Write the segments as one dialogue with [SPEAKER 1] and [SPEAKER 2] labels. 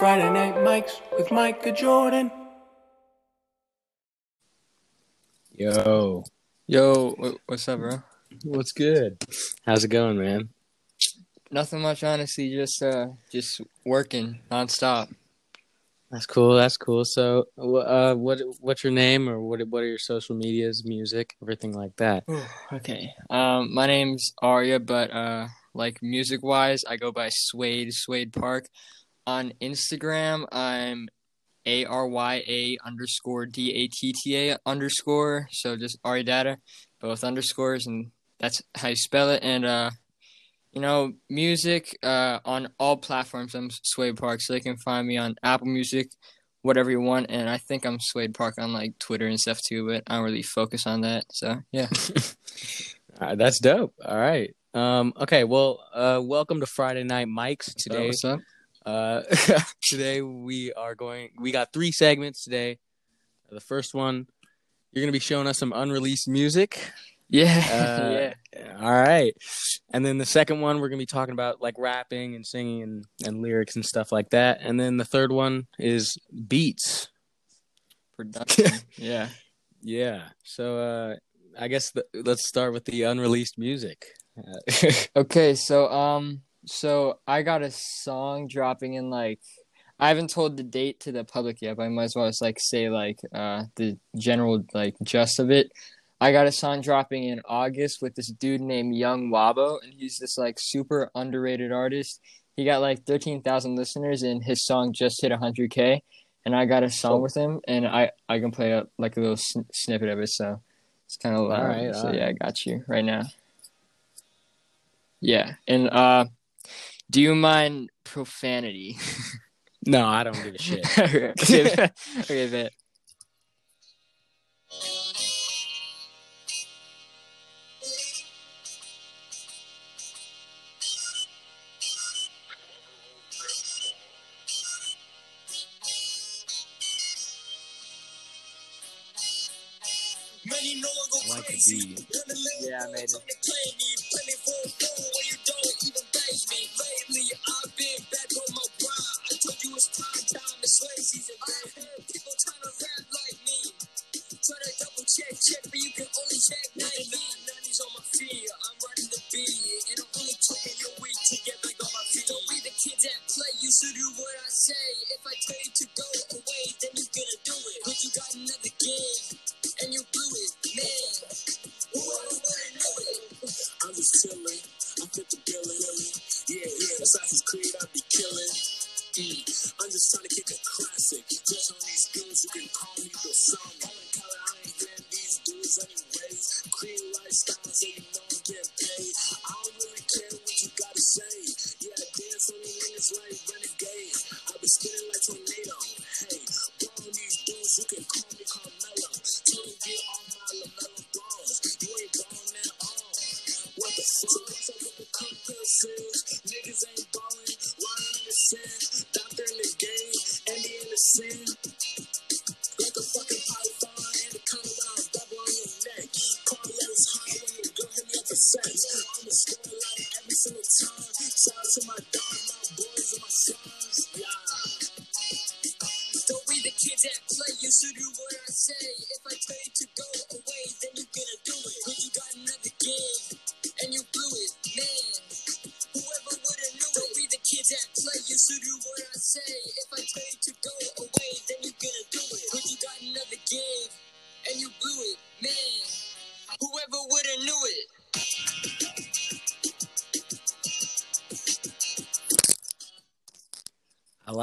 [SPEAKER 1] Friday Night Mics with Micah Jordan.
[SPEAKER 2] Yo,
[SPEAKER 3] Yo, what's up, bro?
[SPEAKER 2] what's good? How's it going, man?
[SPEAKER 3] Nothing much, honestly. Just uh, just working nonstop.
[SPEAKER 2] That's cool. That's cool. So, uh, what what's your name, or what what are your social medias, music, everything like that?
[SPEAKER 3] okay. Um, my name's Arya, but uh, like music wise, I go by Suede Suede Park. On Instagram, I'm A R Y A underscore D A T T A underscore. So just Arya Datta, both underscores, and that's how you spell it. And uh, you know, music uh on all platforms. I'm Suede Park, so they can find me on Apple Music, whatever you want. And I think I'm Suede Park on like Twitter and stuff too, but I don't really focus on that. So yeah.
[SPEAKER 2] Right, that's dope. All right. Um. Okay. Well. Uh. Welcome to Friday Night Mics. Today.
[SPEAKER 3] What's up?
[SPEAKER 2] Uh. today we are going. We got three segments today. The first one, you're gonna be showing us some unreleased music.
[SPEAKER 3] Yeah,
[SPEAKER 2] Uh,
[SPEAKER 3] yeah.
[SPEAKER 2] All right. And then the second one, we're going to be talking about like rapping and singing and, and lyrics and stuff like that. And then the third one is beats.
[SPEAKER 3] Production. yeah.
[SPEAKER 2] Yeah. So uh, I guess the, let's start with the unreleased music. Uh,
[SPEAKER 3] Okay, so um, so I got a song dropping in like. I haven't told the date to the public yet, but I might as well just like say like uh the general like gist of it. I got a song dropping in August with this dude named Young Wabo, and he's this like super underrated artist. He got like thirteen thousand listeners, and his song just hit hundred k. And I got a song
[SPEAKER 2] Cool.
[SPEAKER 3] with him, and I I can play up like a little sn- snippet of it, so it's kind of loud. So
[SPEAKER 2] alright.
[SPEAKER 3] yeah, I got you right now. Yeah, and uh, do you mind profanity?
[SPEAKER 2] no, I don't give a shit.
[SPEAKER 3] okay, okay, okay, bet.
[SPEAKER 2] I like the beat.
[SPEAKER 3] Yeah, I made it.
[SPEAKER 4] You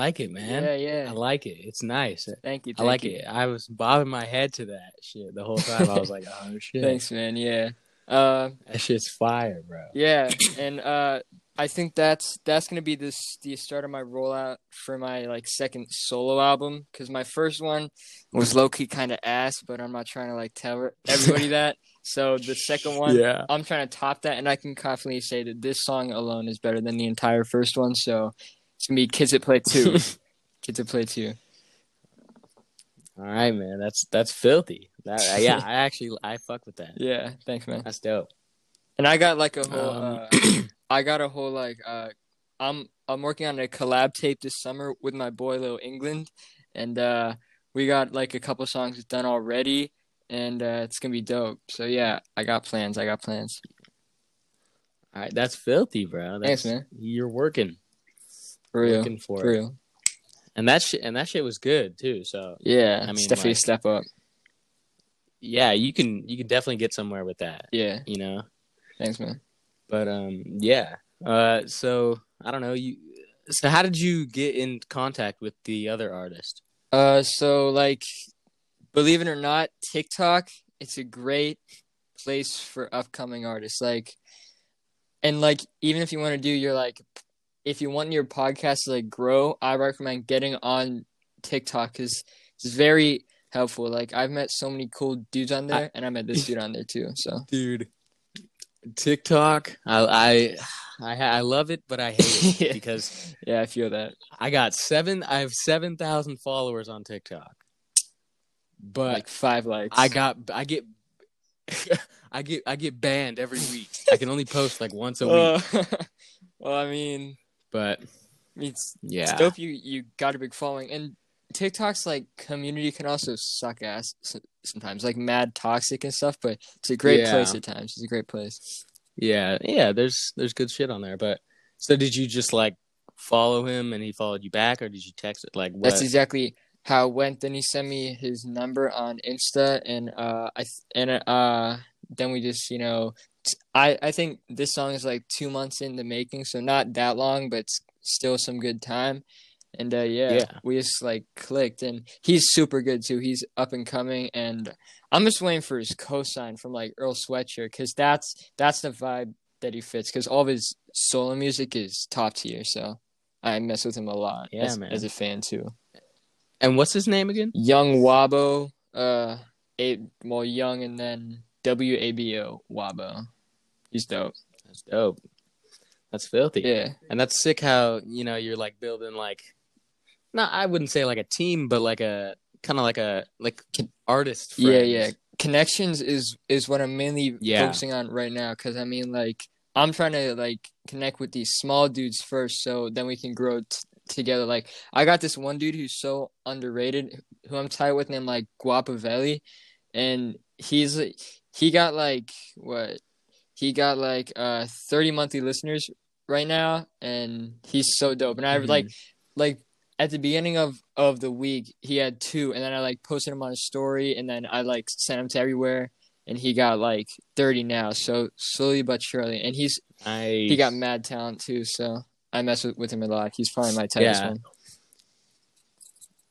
[SPEAKER 4] like it, man. Yeah, yeah. I like it.
[SPEAKER 2] It's nice.
[SPEAKER 3] Thank you.
[SPEAKER 2] I like
[SPEAKER 3] you.
[SPEAKER 2] it. I was bobbing my head to that shit the whole time. I was like, oh shit.
[SPEAKER 3] Thanks, man. Yeah. Uh,
[SPEAKER 2] That shit's fire, bro.
[SPEAKER 3] yeah, and uh, I think that's that's gonna be this the start of my rollout for my like second solo album because my first one was low key kind of ass, but I'm not trying to like tell everybody that. So the second one,
[SPEAKER 2] Yeah.
[SPEAKER 3] I'm trying to top that, and I can confidently say that this song alone is better than the entire first one. So it's gonna be Kids That Play Two. Kids That Play Two.
[SPEAKER 2] All right, man. That's that's filthy. That, yeah, I actually I fuck with that.
[SPEAKER 3] Yeah, thanks, man.
[SPEAKER 2] That's dope.
[SPEAKER 3] And I got like a whole,
[SPEAKER 2] Um,
[SPEAKER 3] uh, I got a whole like, uh, I'm I'm working on a collab tape this summer with my boy Lil England, and uh, we got like a couple songs done already, and uh, it's gonna be dope. So yeah, I got plans. I got plans.
[SPEAKER 2] All right, that's filthy, bro. That's,
[SPEAKER 3] Thanks, man.
[SPEAKER 2] You're working,
[SPEAKER 3] For real.
[SPEAKER 2] working for
[SPEAKER 3] For
[SPEAKER 2] it,
[SPEAKER 3] real.
[SPEAKER 2] and that shit and that shit was good too. So
[SPEAKER 3] Yeah.
[SPEAKER 2] I mean,
[SPEAKER 3] definitely
[SPEAKER 2] like-
[SPEAKER 3] step up.
[SPEAKER 2] yeah, you can you can definitely get somewhere with that.
[SPEAKER 3] Yeah.
[SPEAKER 2] You know,
[SPEAKER 3] Thanks, man.
[SPEAKER 2] but um, yeah. Uh, so I don't know you. So how did you get in contact with the other artist?
[SPEAKER 3] Uh, so like, believe it or not, TikTok it's a great place for upcoming artists. Like, and like even if you want to do your like, if you want your podcast to like grow, I recommend getting on TikTok because it's very helpful. Like I've met so many cool dudes on there, and I met this dude on there too. So
[SPEAKER 2] dude tiktok i i i, I love it but i hate it because
[SPEAKER 3] yeah, I feel that.
[SPEAKER 2] i got seven i have 7000 followers on tiktok but
[SPEAKER 3] like five likes.
[SPEAKER 2] i got i get i get i get banned every week i can only post like once a week
[SPEAKER 3] Uh, well, I mean,
[SPEAKER 2] but
[SPEAKER 3] it's
[SPEAKER 2] yeah.
[SPEAKER 3] It's dope you you got a big following. And TikTok's like community can also suck ass sometimes like mad toxic and stuff but it's a great
[SPEAKER 2] Yeah.
[SPEAKER 3] place at times. It's a great place.
[SPEAKER 2] Yeah. Yeah there's there's good shit on there but so did you just like follow him and he followed you back or did you text it like what?
[SPEAKER 3] That's exactly how it went. Then he sent me his number on Insta and uh I th- and uh then we just you know I I think this song is like 2 months in the making so not that long but still some good time. And uh yeah,
[SPEAKER 2] Yeah.
[SPEAKER 3] we just like clicked and he's super good too. He's up and coming and i'm just waiting for his cosign from like earl sweatshirt because that's that's the vibe that he fits because all of his solo music is top tier so i mess with him a lot
[SPEAKER 2] Yeah,
[SPEAKER 3] as,
[SPEAKER 2] man.
[SPEAKER 3] as a fan too.
[SPEAKER 2] And what's his name again?
[SPEAKER 3] Young wabo uh a well young and then w-a-b-o wabo he's dope
[SPEAKER 2] that's dope that's filthy
[SPEAKER 3] yeah
[SPEAKER 2] And that's sick how, you know, you're like building like not I wouldn't say like a team, but like a kind of like a like artist friends.
[SPEAKER 3] Yeah, yeah. Connections is is what I'm mainly
[SPEAKER 2] Yeah.
[SPEAKER 3] focusing on right now because I mean, like, I'm trying to like connect with these small dudes first, so then we can grow t- together. Like, I got this one dude who's so underrated, who I'm tied with, named like Guapavelli, and he's he got like what he got like uh 30 monthly listeners right now, and he's so dope. And I
[SPEAKER 2] Mhm.
[SPEAKER 3] like like at the beginning of of the week he had two and then i like posted him on a story and then i like sent him to everywhere and he got like 30 now so slowly but surely and he's
[SPEAKER 2] Nice.
[SPEAKER 3] he got mad talent too so i mess with, with him a lot he's probably my tightest
[SPEAKER 2] Yeah.
[SPEAKER 3] one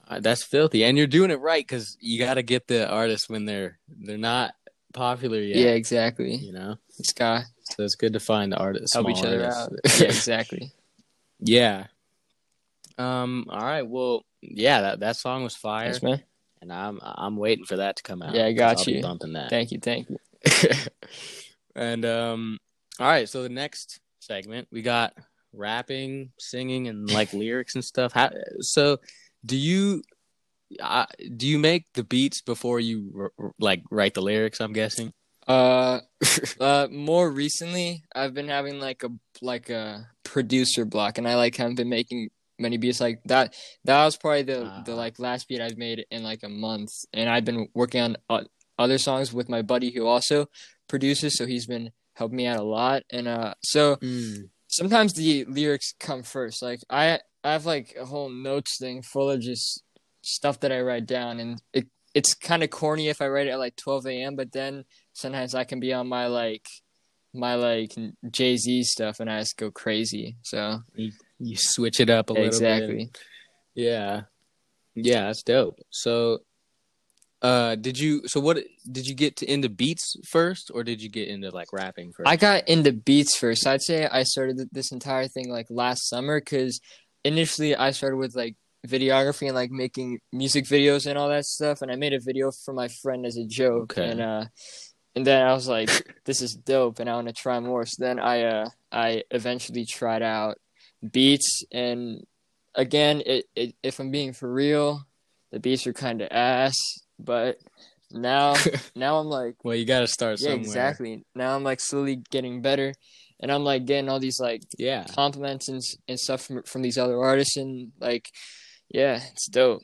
[SPEAKER 2] Uh, that's filthy, and you're doing it right because you got to get the artists when they're they're not popular yet.
[SPEAKER 3] yeah exactly
[SPEAKER 2] You know,
[SPEAKER 3] this guy
[SPEAKER 2] so it's good to find the artists.
[SPEAKER 3] help each other
[SPEAKER 2] artists.
[SPEAKER 3] out yeah exactly
[SPEAKER 2] yeah. Um. All right. Well. Yeah. That that song was fire,
[SPEAKER 3] thanks man
[SPEAKER 2] and I'm I'm waiting for that to come out.
[SPEAKER 3] Yeah, I got you.
[SPEAKER 2] bumping that.
[SPEAKER 3] thank you thank you
[SPEAKER 2] and um all right so the next segment we got rapping singing and like lyrics and stuff How, so do you uh, do you make the beats before you like write the lyrics i'm guessing
[SPEAKER 3] Uh, uh, more recently, I've been having like a like a producer block, and I like haven't been making many beats like that. That was probably the the
[SPEAKER 2] Ah.
[SPEAKER 3] like last beat I've made in like a month, and I've been working on uh, other songs with my buddy who also produces, so he's been helping me out a lot. And uh, so sometimes the lyrics come first. Like I I have like a whole notes thing full of just stuff that I write down, and it it's kind of corny if I write it at like 12 a.m. But then sometimes I can be on my like my like Jay Z stuff, and I just go crazy. So
[SPEAKER 2] you switch it up a little bit
[SPEAKER 3] exactly.
[SPEAKER 2] yeah yeah that's dope so uh did you so what did you get to into beats first or did you get into like rapping first
[SPEAKER 3] I got into beats first. I'd say I started this entire thing like last summer because initially I started with like videography and like making music videos and all that stuff. And I made a video for my friend as a joke.
[SPEAKER 2] Okay.
[SPEAKER 3] And uh, and then I was like, this is dope, and I want to try more. So then I uh I eventually tried out beats, and again, it, it if I'm being for real, the beats are kind of ass, but. Now, now I'm like,
[SPEAKER 2] well you got to start
[SPEAKER 3] yeah,
[SPEAKER 2] somewhere
[SPEAKER 3] exactly. Now I'm like slowly getting better, and I'm like getting all these like
[SPEAKER 2] Yeah.
[SPEAKER 3] compliments and and stuff from from these other artists, and like, yeah, it's dope.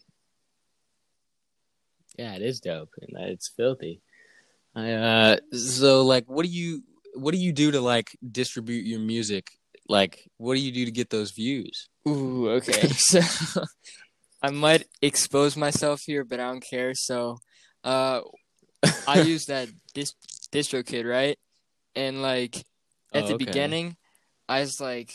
[SPEAKER 2] Yeah, it is dope, and it's filthy. Uh, so like, what do you what do you do to like distribute your music? Like, what do you do to get those views?
[SPEAKER 3] Ooh, okay. so I might expose myself here, but I don't care. So, uh, I use that dis- DistroKid, right? And like at
[SPEAKER 2] Oh,
[SPEAKER 3] the
[SPEAKER 2] okay.
[SPEAKER 3] beginning, I was like,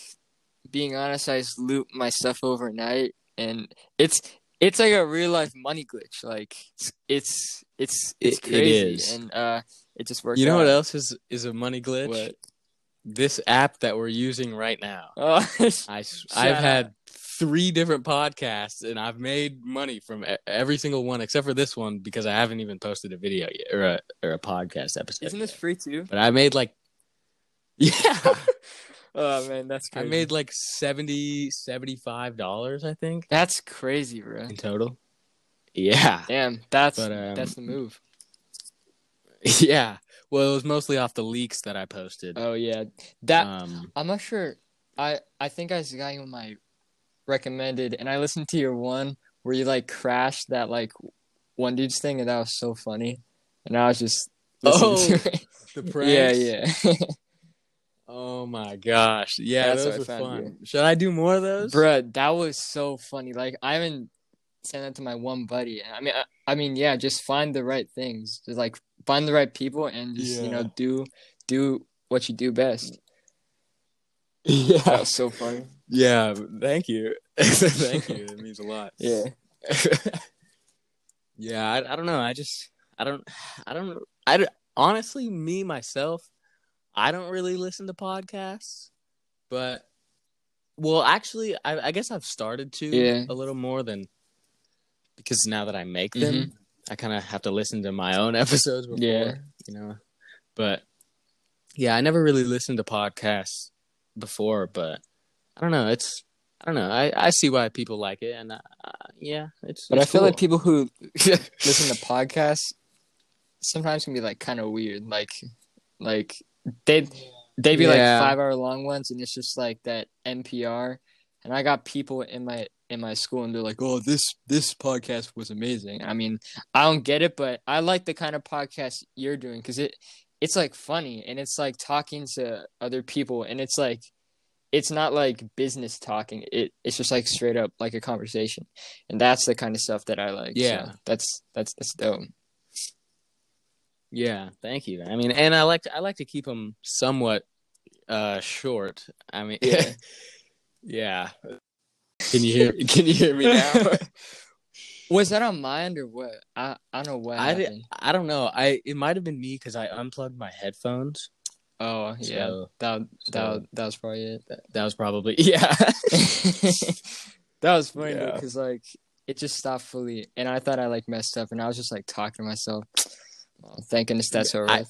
[SPEAKER 3] being honest, I just loop my stuff overnight, and it's it's like a real life money glitch. Like it's it's it's, it's
[SPEAKER 2] It- it
[SPEAKER 3] crazy,
[SPEAKER 2] is.
[SPEAKER 3] and uh, it just works.
[SPEAKER 2] You know
[SPEAKER 3] out.
[SPEAKER 2] what else is is a money glitch?
[SPEAKER 3] What?
[SPEAKER 2] This app that we're using right now.
[SPEAKER 3] Oh,
[SPEAKER 2] I I've had three different podcasts, and I've made money from every single one except for this one because I haven't even posted a video yet or a or a podcast episode.
[SPEAKER 3] isn't this free too?
[SPEAKER 2] But I made like, yeah,
[SPEAKER 3] Oh man, that's crazy.
[SPEAKER 2] I made like 70 dollars, I think,
[SPEAKER 3] that's crazy, bro.
[SPEAKER 2] in total. Yeah,
[SPEAKER 3] Damn, that's
[SPEAKER 2] But, um,
[SPEAKER 3] that's the move.
[SPEAKER 2] yeah. Well, it was mostly off the leaks that I posted.
[SPEAKER 3] Oh yeah, that
[SPEAKER 2] um,
[SPEAKER 3] I'm not sure. I I think I got you on my recommended, and I listened to your one where you like crashed that like one dude's thing, and that was so funny. And I was just listening
[SPEAKER 2] Oh,
[SPEAKER 3] to it.
[SPEAKER 2] the
[SPEAKER 3] yeah, yeah,
[SPEAKER 2] Oh my gosh. Yeah,
[SPEAKER 3] That's
[SPEAKER 2] those were fun. Should I do more of those?
[SPEAKER 3] Bruh, that was so funny. Like I haven't sent that to my one buddy. I mean, I, I mean, yeah, just find the right things. Just like find the right people, and just you know do do what you do best. That
[SPEAKER 2] Yeah.
[SPEAKER 3] was so funny.
[SPEAKER 2] Yeah. Thank you. thank you. It means a lot.
[SPEAKER 3] Yeah.
[SPEAKER 2] yeah. I, I don't know. I just, I don't, I don't, I don't- honestly, me, myself, I don't really listen to podcasts, but, well, actually, I, I guess I've started to
[SPEAKER 3] Yeah.
[SPEAKER 2] a little more than, because now that I make them, I kind of have to listen to my own episodes before,
[SPEAKER 3] Yeah.
[SPEAKER 2] you know, but yeah, I never really listened to podcasts before, but I don't know. It's, I don't know. I, I see why people like it, and uh, yeah, it's.
[SPEAKER 3] But I
[SPEAKER 2] it's
[SPEAKER 3] feel like people who listen to podcasts sometimes can be like kind of weird. Like, like they they be
[SPEAKER 2] Yeah.
[SPEAKER 3] like five hour long ones, and it's just like that NPR. And I got people in my in my school, and they're like, "Oh, this this podcast was amazing." I mean, I don't get it, but I like the kind of podcast you're doing because it it's like funny and it's like talking to other people, and it's like it's not like business talking. It it's just like straight up like a conversation, and that's the kind of stuff that I like.
[SPEAKER 2] Yeah.
[SPEAKER 3] so that's that's that's dope.
[SPEAKER 2] Yeah, thank you. I mean, and I like to, I like to keep them somewhat uh short. I mean,
[SPEAKER 3] Yeah.
[SPEAKER 2] yeah. Can you hear? Can you hear me now?
[SPEAKER 3] Was that on my end or what? I I don't know what
[SPEAKER 2] I did,
[SPEAKER 3] happened.
[SPEAKER 2] I don't know. I it might have been me because I unplugged my headphones.
[SPEAKER 3] Oh yeah,
[SPEAKER 2] So-
[SPEAKER 3] that that
[SPEAKER 2] so-
[SPEAKER 3] that was probably it.
[SPEAKER 2] That, that was probably yeah.
[SPEAKER 3] that was funny
[SPEAKER 2] Yeah.
[SPEAKER 3] because like it just stopped fully, and I thought I like messed up, and I was just like talking to myself. Oh, thank goodness that's over.
[SPEAKER 2] I-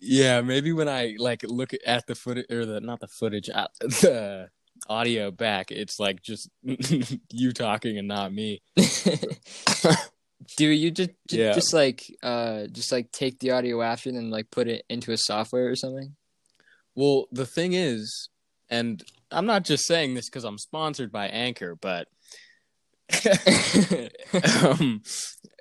[SPEAKER 2] yeah, maybe when I like look at the footage or the not the footage, uh, the audio back, it's like just you talking and not me.
[SPEAKER 3] Do you just ju-
[SPEAKER 2] Yeah.
[SPEAKER 3] just like uh just like take the audio after and like put it into a software or something?
[SPEAKER 2] Well, the thing is, and I'm not just saying this because I'm sponsored by Anchor, but um,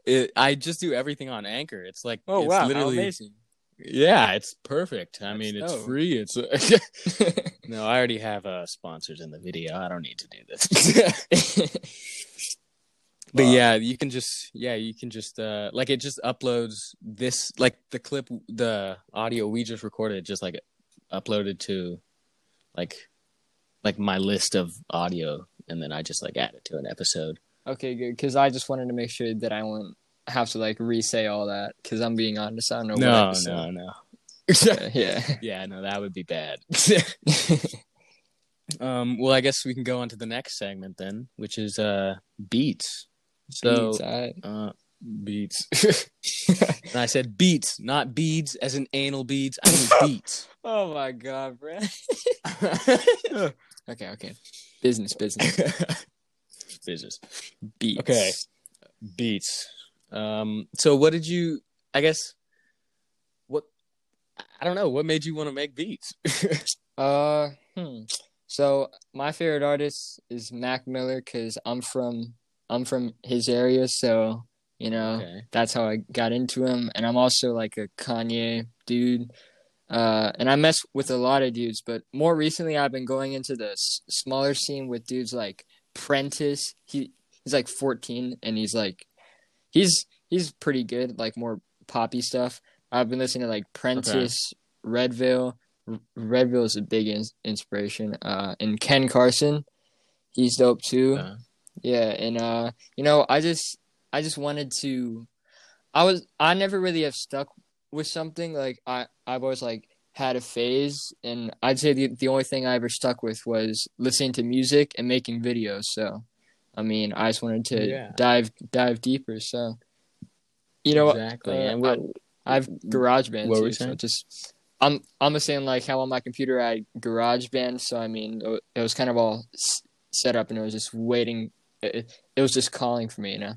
[SPEAKER 2] it, I just do everything on Anchor. It's like
[SPEAKER 3] Oh
[SPEAKER 2] it's
[SPEAKER 3] wow,
[SPEAKER 2] literally
[SPEAKER 3] amazing!
[SPEAKER 2] yeah, it's perfect. I
[SPEAKER 3] That's
[SPEAKER 2] mean, it's
[SPEAKER 3] dope.
[SPEAKER 2] free. It's no, I already have uh, sponsors in the video. I don't need to do this. But yeah, you can just yeah, you can just uh like it just uploads this like the clip the audio we just recorded just like uploaded to like like my list of audio and then I just like add it to an episode.
[SPEAKER 3] okay, good. Because I just wanted to make sure that I won't have to like re-say all that. Because I'm being honest, I don't know. what
[SPEAKER 2] No,
[SPEAKER 3] episode.
[SPEAKER 2] no, no.
[SPEAKER 3] Yeah, yeah.
[SPEAKER 2] yeah, no, that would be bad. um well I guess we can go on to the next segment then, which is uh beats. So
[SPEAKER 3] Beats, alright.
[SPEAKER 2] uh beats. and I said beats, not beads as in anal beads. I mean beats.
[SPEAKER 3] Oh my god, bro. Okay, okay. Business, business.
[SPEAKER 2] Business.
[SPEAKER 3] Beats.
[SPEAKER 2] Okay. Beats. Um so what did you I guess what I don't know, what made you want to make beats?
[SPEAKER 3] Uh, hmm. So my favorite artist is Mac Miller because I'm from I'm from his area, so you know
[SPEAKER 2] Okay.
[SPEAKER 3] that's how I got into him. And I'm also like a Kanye dude. Uh, and I mess with a lot of dudes, but more recently I've been going into the s- smaller scene with dudes like Prentice. He he's like 14 and he's like he's he's pretty good, like more poppy stuff. I've been listening to like Prentice, Redville. R- Redville is a big ins- inspiration. Uh, and Ken Carson, he's dope too. Yeah, and uh, you know, I just I just wanted to I was I never really have stuck with something like I I've always like had a phase and I'd say the the only thing I ever stuck with was listening to music and making videos. So I mean, I just wanted to
[SPEAKER 2] Yeah.
[SPEAKER 3] dive dive deeper. So you know,
[SPEAKER 2] exactly.
[SPEAKER 3] uh,
[SPEAKER 2] and what,
[SPEAKER 3] I have GarageBand
[SPEAKER 2] What were you
[SPEAKER 3] So
[SPEAKER 2] saying?
[SPEAKER 3] just I'm I'm just saying like how on my computer I had GarageBand. So I mean, it it was kind of all set up and it was just waiting. It, it was just calling for me, you know.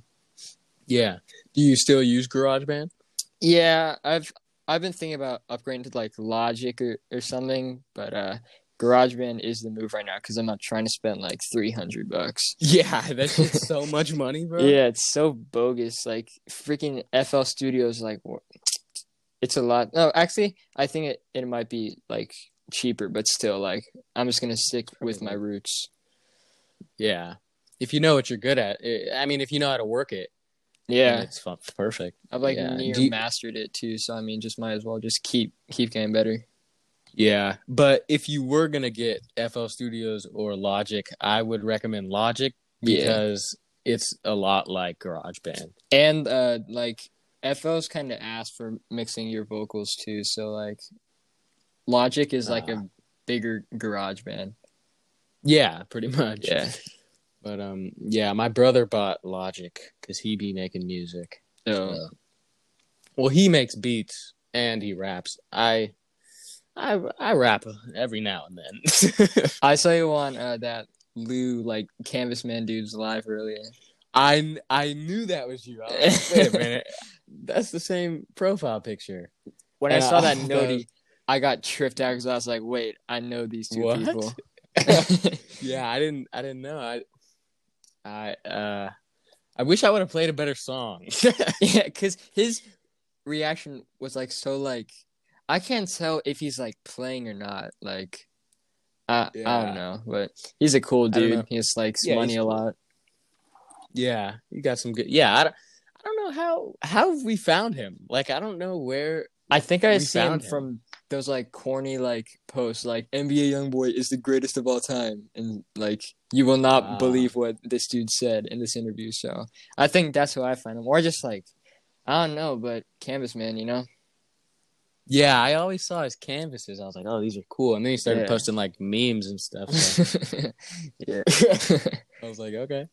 [SPEAKER 2] yeah. Do you still use GarageBand?
[SPEAKER 3] Yeah, I've I've been thinking about upgrading to like Logic or, or something, but uh GarageBand is the move right now because I'm not trying to spend like three hundred bucks.
[SPEAKER 2] Yeah, that's just so much money, bro.
[SPEAKER 3] Yeah, it's so bogus. Like freaking FL Studios, like it's a lot. No, actually, I think it it might be like cheaper, but still, like I'm just gonna stick with my roots.
[SPEAKER 2] Yeah. If you know what you're good at, eh, I mean, if you know how to work it,
[SPEAKER 3] Yeah,
[SPEAKER 2] it's fun, perfect.
[SPEAKER 3] I've like
[SPEAKER 2] yeah.
[SPEAKER 3] near
[SPEAKER 2] you-
[SPEAKER 3] mastered it too, so I mean, just might as well just keep keep getting better.
[SPEAKER 2] Yeah, but if you were gonna get FL Studios or Logic, I would recommend Logic
[SPEAKER 3] Yeah.
[SPEAKER 2] because it's a lot like GarageBand.
[SPEAKER 3] And uh like FL's kind of asked for mixing your vocals too, so like Logic is like
[SPEAKER 2] Ah.
[SPEAKER 3] a bigger GarageBand.
[SPEAKER 2] Yeah, pretty much.
[SPEAKER 3] Yeah.
[SPEAKER 2] But um, yeah, my brother bought Logic because he be making music.
[SPEAKER 3] So
[SPEAKER 2] Well, he makes beats and he raps. I, I, I rap every now and then.
[SPEAKER 3] I saw you on uh, that Lou like Canvas Man dude's live earlier.
[SPEAKER 2] I I knew that was you. I was like, Wait a minute, that's the same profile picture.
[SPEAKER 3] When I saw
[SPEAKER 2] I-
[SPEAKER 3] that noti, I got tripped out because I was like, "Wait, I know these two
[SPEAKER 2] What?
[SPEAKER 3] people."
[SPEAKER 2] Yeah, I didn't. I didn't know. I, I, uh, I wish I would have played a better song.
[SPEAKER 3] yeah, because his reaction was like so like I can't tell if he's like playing or not. Like, I I don't know, but he's a cool
[SPEAKER 2] I don't know.
[SPEAKER 3] dude. He just likes
[SPEAKER 2] Yeah,
[SPEAKER 3] money a
[SPEAKER 2] cool.
[SPEAKER 3] lot.
[SPEAKER 2] yeah, you got some good. Yeah, I don't, I don't know how how we found him. Like, I don't know where.
[SPEAKER 3] I think I
[SPEAKER 2] We
[SPEAKER 3] see him
[SPEAKER 2] found him.
[SPEAKER 3] from those like corny like posts like NBA YoungBoy is the greatest of all time, and like you will not
[SPEAKER 2] Wow.
[SPEAKER 3] believe what this dude said in this interview. So I think that's who I find him, or just like I don't know, but Canvas Man, you know.
[SPEAKER 2] Yeah, I always saw his canvases. I was like, oh, these are cool. And then he started
[SPEAKER 3] Yeah.
[SPEAKER 2] posting like memes and stuff. so
[SPEAKER 3] yeah.
[SPEAKER 2] I was like, okay.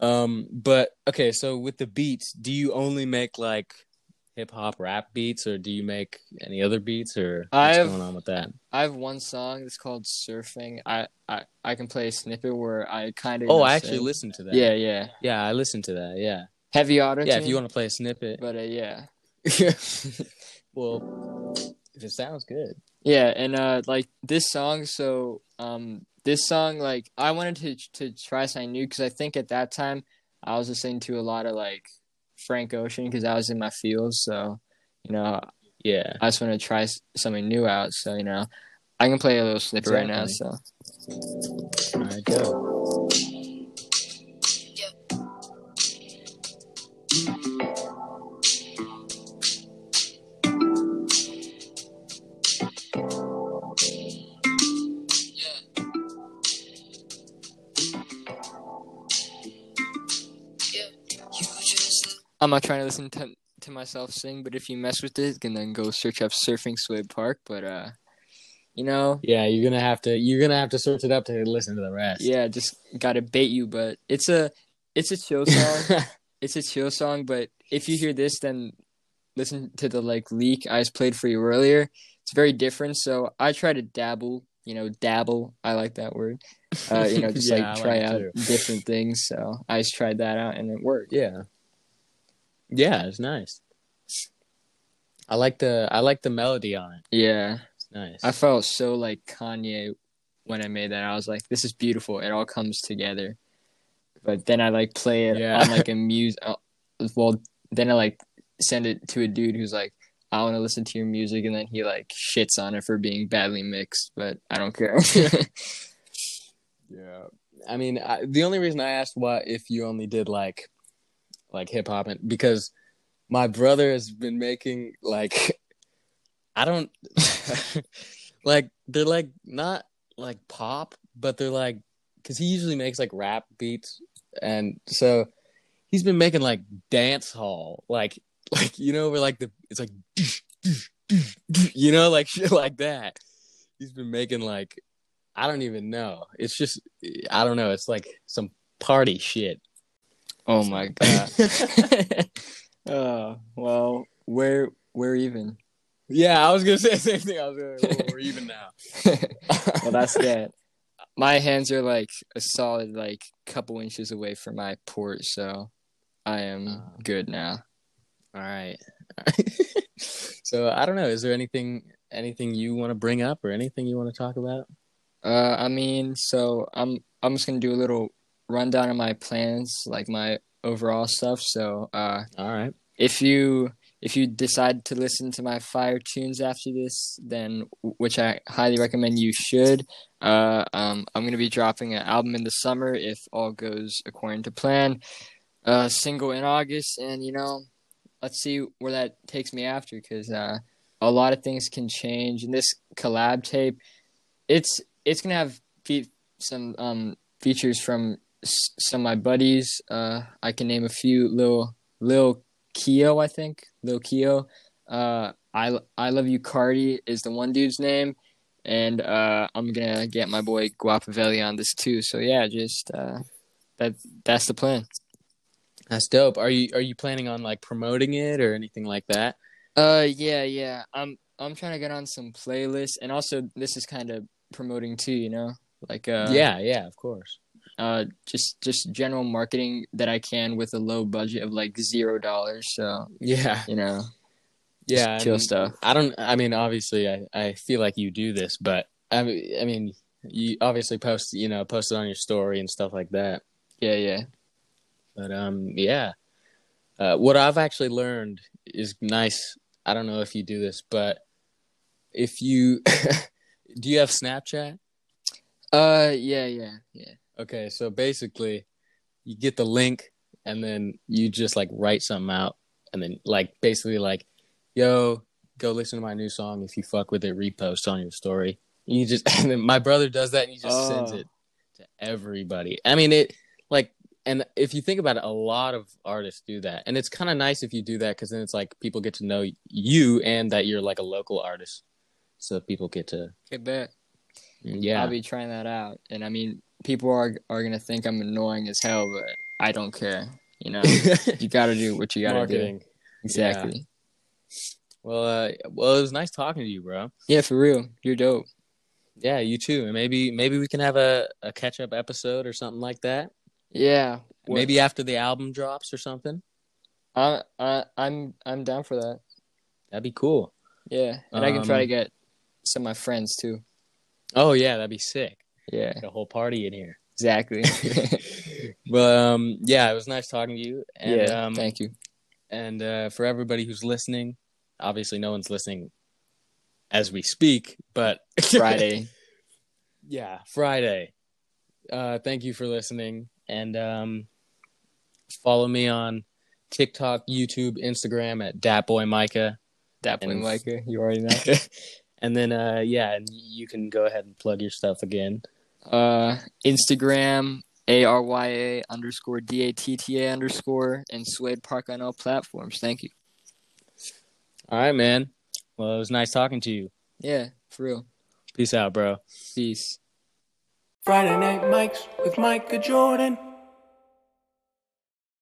[SPEAKER 2] Um, but okay, so with the beats, do you only make like hip hop rap beats, or do you make any other beats, or what's
[SPEAKER 3] I have-
[SPEAKER 2] going on with that?
[SPEAKER 3] I have one song that's called Surfing. I I, I can play a snippet where I kind of
[SPEAKER 2] Oh, I actually listened to that.
[SPEAKER 3] Yeah, yeah.
[SPEAKER 2] yeah, I listened to that. Yeah,
[SPEAKER 3] Heavy auto.
[SPEAKER 2] yeah. If you want to play a snippet,
[SPEAKER 3] But uh, yeah.
[SPEAKER 2] well, if it sounds good,
[SPEAKER 3] Yeah, and uh like this song so um this song like I wanted to to try something new cuz I think at that time I was listening to a lot of like Frank Ocean cuz I was in my field so you know
[SPEAKER 2] yeah.
[SPEAKER 3] I just want to try something new out so you know I can play a little snippet right now so
[SPEAKER 2] All right, go.
[SPEAKER 3] I'm not trying to listen to to myself sing but if you mess with it can then go search up Surfing Suede Park but uh you know
[SPEAKER 2] Yeah, you're gonna have to. You're gonna have to search it up to listen to the rest.
[SPEAKER 3] yeah just got to bait you but it's a it's a chill song it's a chill song, but if you hear this, then listen to the like leak I just played for you earlier. It's very different. So I try to dabble, you know, dabble. I like that word. Uh, you know, just
[SPEAKER 2] Yeah,
[SPEAKER 3] like try
[SPEAKER 2] like
[SPEAKER 3] out
[SPEAKER 2] too.
[SPEAKER 3] different things. So I just tried that out and it worked.
[SPEAKER 2] Yeah. Yeah, it's nice. I like the I like the melody on it.
[SPEAKER 3] Yeah.
[SPEAKER 2] It's nice.
[SPEAKER 3] I felt so like Kanye when I made that. I was like, this is beautiful. It all comes together. But then I like play it
[SPEAKER 2] Yeah.
[SPEAKER 3] on like a music. Uh, well, then I like send it to a dude who's like, I want to listen to your music, and then he like shits on it for being badly mixed. But I don't care.
[SPEAKER 2] Yeah. I mean, I, the only reason I asked why if you only did like like hip hop and because my brother has been making like I don't like they're like not like pop, but they're like cuz he usually makes like rap beats and so he's been making like dance hall like like you know where like the it's like you know like shit like that. He's been making like I don't even know. It's just I don't know. It's like some party shit.
[SPEAKER 3] Oh my god. oh well, where where even?
[SPEAKER 2] yeah, I was gonna say the same thing. I was gonna well, we're even now.
[SPEAKER 3] well, that's that. My hands are like a solid like couple inches away from my port, so I am
[SPEAKER 2] Oh.
[SPEAKER 3] good now.
[SPEAKER 2] all right. so I don't know. Is there anything anything you want to bring up or anything you want to talk about?
[SPEAKER 3] Uh, I mean, so I'm I'm just gonna do a little rundown of my plans, like my overall stuff. So, uh,
[SPEAKER 2] All right.
[SPEAKER 3] if you if you decide to listen to my fire tunes after this, then which I highly recommend you should. Uh, um, I'm gonna be dropping an album in the summer if all goes according to plan. Uh, single in August, and you know, let's see where that takes me after, because uh, a lot of things can change. And this collab tape, it's it's gonna have fe- some um features from some of my buddies. Uh, I can name a few. Lil Lil Keo, I think. Lil Keo. Uh, I I love you, Cardi is the one dude's name, and uh, I'm gonna get my boy Guapavelli on this too. So yeah, just uh, that that's the plan.
[SPEAKER 2] That's dope. Are you are you planning on like promoting it or anything like that?
[SPEAKER 3] Uh, yeah, yeah. I'm I'm trying to get on some playlists, and also this is kind of promoting too. You know, like uh,
[SPEAKER 2] yeah, yeah, of course.
[SPEAKER 3] Uh, just just general marketing that I can with a low budget of like zero dollars. So
[SPEAKER 2] Yeah,
[SPEAKER 3] you know,
[SPEAKER 2] yeah.
[SPEAKER 3] chill
[SPEAKER 2] and
[SPEAKER 3] stuff.
[SPEAKER 2] I don't. I mean, obviously, I I feel like you do this, but I mean, I mean, you obviously post you know post it on your story and stuff like that.
[SPEAKER 3] Yeah, yeah.
[SPEAKER 2] But um, yeah. Uh, what I've actually learned is nice. I don't know if you do this, but if you do you have Snapchat?
[SPEAKER 3] Uh, yeah, yeah, yeah.
[SPEAKER 2] Okay, so basically, you get the link and then you just like write something out, and then like basically like, yo, go listen to my new song. If you fuck with it, repost on your story. You just and then my brother does that, and he just sends
[SPEAKER 3] Oh.
[SPEAKER 2] it to everybody. I mean, it like, and if you think about it, a lot of artists do that, and it's kind of nice if you do that because then it's like people get to know you and that you're like a local artist, so people get to
[SPEAKER 3] Okay, bet.
[SPEAKER 2] Mm, yeah.
[SPEAKER 3] I'll be trying that out. And I mean, people are are gonna think I'm annoying as hell, but I don't care. You know, you gotta do what you gotta
[SPEAKER 2] Marketing.
[SPEAKER 3] do. Exactly.
[SPEAKER 2] Well, uh, well, it was nice talking to you, bro.
[SPEAKER 3] Yeah. for real. You're dope.
[SPEAKER 2] Yeah, you too. And maybe maybe we can have a, a catch up episode or something like that.
[SPEAKER 3] Yeah.
[SPEAKER 2] Maybe after the album drops or something.
[SPEAKER 3] I, I I'm I'm down for that.
[SPEAKER 2] That'd be cool.
[SPEAKER 3] Yeah, and I can try to
[SPEAKER 2] Um,
[SPEAKER 3] get some of my friends too.
[SPEAKER 2] Oh yeah, that'd be sick.
[SPEAKER 3] Yeah,
[SPEAKER 2] Like a whole party in here.
[SPEAKER 3] exactly.
[SPEAKER 2] but um, yeah, it was nice talking to you. And
[SPEAKER 3] yeah,
[SPEAKER 2] um,
[SPEAKER 3] thank you.
[SPEAKER 2] and uh, for everybody who's listening, obviously no one's listening as we speak, but
[SPEAKER 3] Friday.
[SPEAKER 2] yeah, Friday. Uh, thank you for listening, and um, follow me on TikTok, YouTube, Instagram at DatBoyMicah.
[SPEAKER 3] Boy Micah, you already know.
[SPEAKER 2] and then, uh, yeah, and you can go ahead and plug your stuff again.
[SPEAKER 3] Uh, Instagram A R Y A underscore D A T T A underscore and Suede Park on all platforms. Thank you.
[SPEAKER 2] All right, man. Well, it was nice talking to you.
[SPEAKER 3] Yeah, for real.
[SPEAKER 2] Peace out, bro.
[SPEAKER 3] Peace.
[SPEAKER 1] Friday night mics with Micah Jordan.